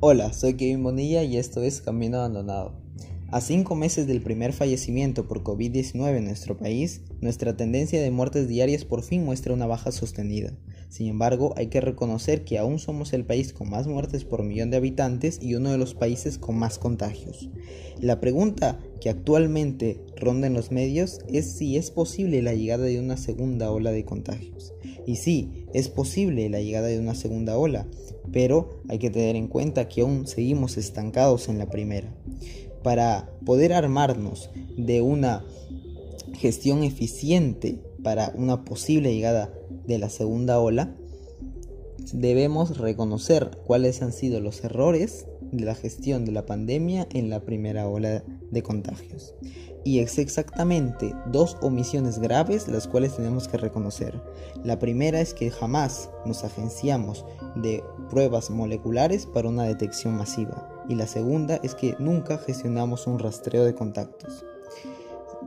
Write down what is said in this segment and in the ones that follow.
Hola, soy Kevin Bonilla y esto es Camino Abandonado. A cinco meses del primer fallecimiento por COVID-19 en nuestro país, nuestra tendencia de muertes diarias por fin muestra una baja sostenida. Sin embargo, hay que reconocer que aún somos el país con más muertes por millón de habitantes y uno de los países con más contagios. La pregunta que actualmente ronda en los medios es si es posible la llegada de una segunda ola de contagios. Y sí, es posible la llegada de una segunda ola, pero hay que tener en cuenta que aún seguimos estancados en la primera. Para poder armarnos de una gestión eficiente para una posible llegada de la segunda ola, debemos reconocer cuáles han sido los errores de la gestión de la pandemia en la primera ola de contagios. Y es exactamente dos omisiones graves las cuales tenemos que reconocer. La primera es que jamás nos agenciamos de pruebas moleculares para una detección masiva. Y la segunda es que nunca gestionamos un rastreo de contactos.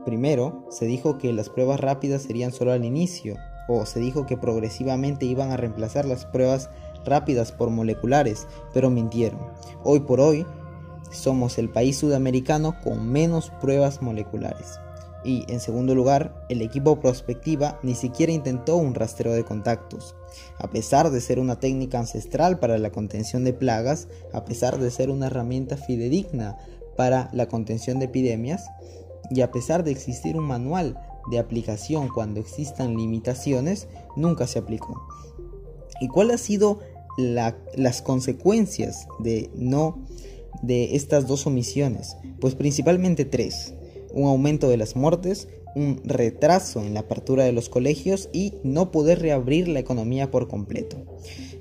Primero, se dijo que las pruebas rápidas serían solo al inicio, o se dijo que progresivamente iban a reemplazar las pruebas rápidas por moleculares, pero mintieron. Hoy por hoy somos el país sudamericano con menos pruebas moleculares. Y en segundo lugar, el equipo prospectiva ni siquiera intentó un rastreo de contactos. A pesar de ser una técnica ancestral para la contención de plagas, a pesar de ser una herramienta fidedigna para la contención de epidemias, y a pesar de existir un manual de aplicación cuando existan limitaciones, nunca se aplicó. ¿Y cuál ha sido las consecuencias de no de estas dos omisiones? Pues principalmente tres. Un aumento de las muertes, un retraso en la apertura de los colegios y no poder reabrir la economía por completo.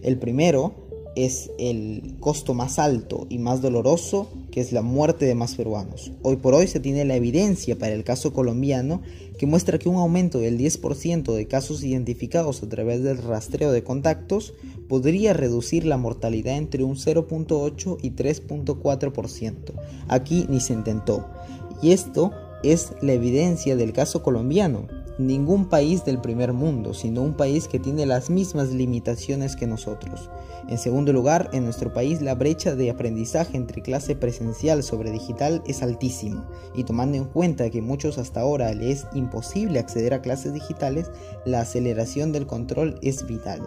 El primero es el costo más alto y más doloroso, que es la muerte de más peruanos. Hoy por hoy se tiene la evidencia para el caso colombiano que muestra que un aumento del 10% de casos identificados a través del rastreo de contactos podría reducir la mortalidad entre un 0.8 y 3.4%. Aquí ni se intentó. Y esto es la evidencia del caso colombiano ningún país del primer mundo, sino un país que tiene las mismas limitaciones que nosotros. En segundo lugar, en nuestro país la brecha de aprendizaje entre clase presencial sobre digital es altísima, y tomando en cuenta que muchos hasta ahora les es imposible acceder a clases digitales, la aceleración del control es vital.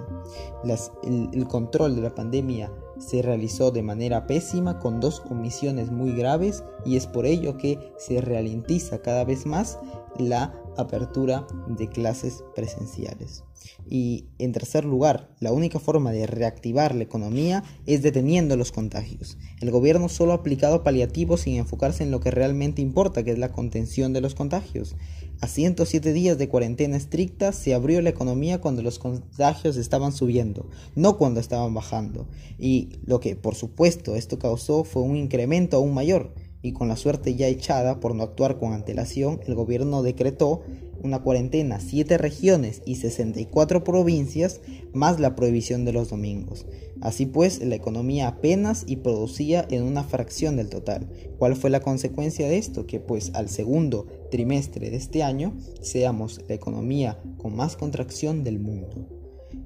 el control de la pandemia se realizó de manera pésima con dos omisiones muy graves y es por ello que se ralentiza cada vez más la apertura de clases presenciales. Y en tercer lugar, la única forma de reactivar la economía es deteniendo los contagios. El gobierno solo ha aplicado paliativos sin enfocarse en lo que realmente importa, que es la contención de los contagios. A 107 días de cuarentena estricta se abrió la economía cuando los contagios estaban subiendo, no cuando estaban bajando. Y lo que por supuesto esto causó fue un incremento aún mayor y con la suerte ya echada por no actuar con antelación, el gobierno decretó una cuarentena, 7 regiones y 64 provincias, más la prohibición de los domingos. Así pues, la economía apenas y producía en una fracción del total. ¿Cuál fue la consecuencia de esto? Que pues al segundo trimestre de este año seamos la economía con más contracción del mundo.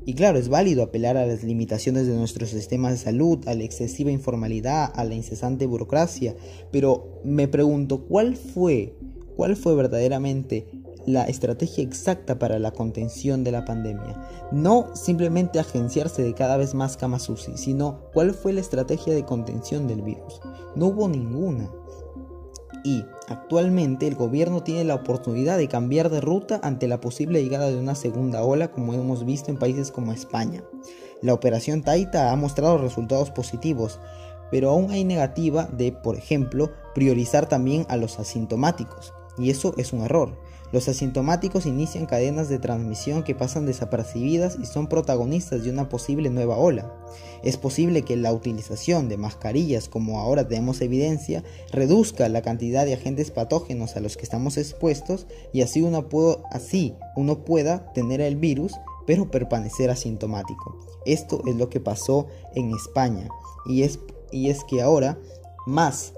Y claro, es válido apelar a las limitaciones de nuestro sistema de salud, a la excesiva informalidad, a la incesante burocracia, pero me pregunto, ¿cuál fue, cuál fue verdaderamente la estrategia exacta para la contención de la pandemia? No simplemente agenciarse de cada vez más camas UCI, sino cuál fue la estrategia de contención del virus. No hubo ninguna y actualmente el gobierno tiene la oportunidad de cambiar de ruta ante la posible llegada de una segunda ola como hemos visto en países como España. La operación Taita ha mostrado resultados positivos, pero aún hay negativa de, por ejemplo, priorizar también a los asintomáticos, y eso es un error. Los asintomáticos inician cadenas de transmisión que pasan desapercibidas y son protagonistas de una posible nueva ola. Es posible que la utilización de mascarillas, como ahora tenemos evidencia, reduzca la cantidad de agentes patógenos a los que estamos expuestos y así uno, así uno pueda tener el virus pero permanecer asintomático. Esto es lo que pasó en España y es, y es que ahora más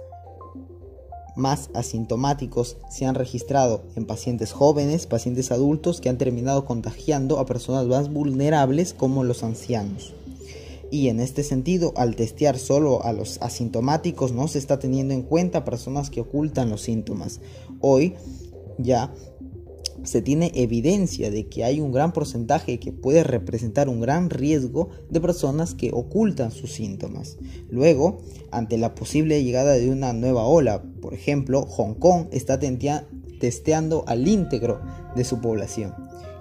más asintomáticos se han registrado en pacientes jóvenes, pacientes adultos que han terminado contagiando a personas más vulnerables como los ancianos. Y en este sentido, al testear solo a los asintomáticos, no se está teniendo en cuenta personas que ocultan los síntomas. Hoy ya se tiene evidencia de que hay un gran porcentaje que puede representar un gran riesgo de personas que ocultan sus síntomas. Luego, ante la posible llegada de una nueva ola, por ejemplo, Hong Kong está testeando al íntegro de su población.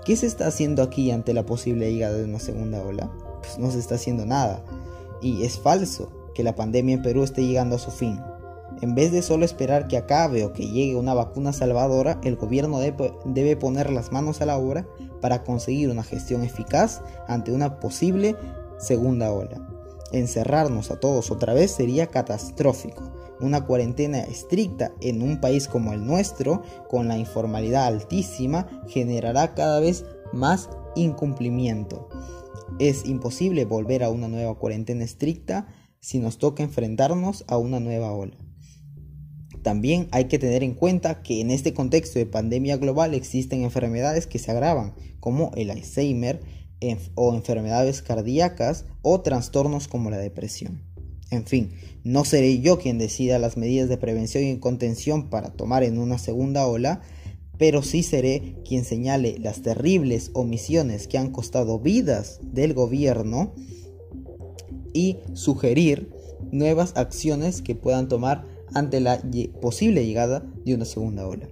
¿Qué se está haciendo aquí ante la posible llegada de una segunda ola? Pues no se está haciendo nada. Y es falso que la pandemia en Perú esté llegando a su fin. En vez de solo esperar que acabe o que llegue una vacuna salvadora, el gobierno debe poner las manos a la obra para conseguir una gestión eficaz ante una posible segunda ola. Encerrarnos a todos otra vez sería catastrófico. Una cuarentena estricta en un país como el nuestro, con la informalidad altísima, generará cada vez más incumplimiento. Es imposible volver a una nueva cuarentena estricta si nos toca enfrentarnos a una nueva ola. También hay que tener en cuenta que en este contexto de pandemia global existen enfermedades que se agravan, como el Alzheimer o enfermedades cardíacas o trastornos como la depresión. En fin, no seré yo quien decida las medidas de prevención y contención para tomar en una segunda ola, pero sí seré quien señale las terribles omisiones que han costado vidas del gobierno y sugerir nuevas acciones que puedan tomar ante la posible llegada de una segunda ola.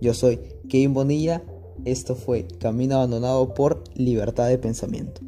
Yo soy Kevin Bonilla, esto fue Camino Abandonado por Libertad de Pensamiento.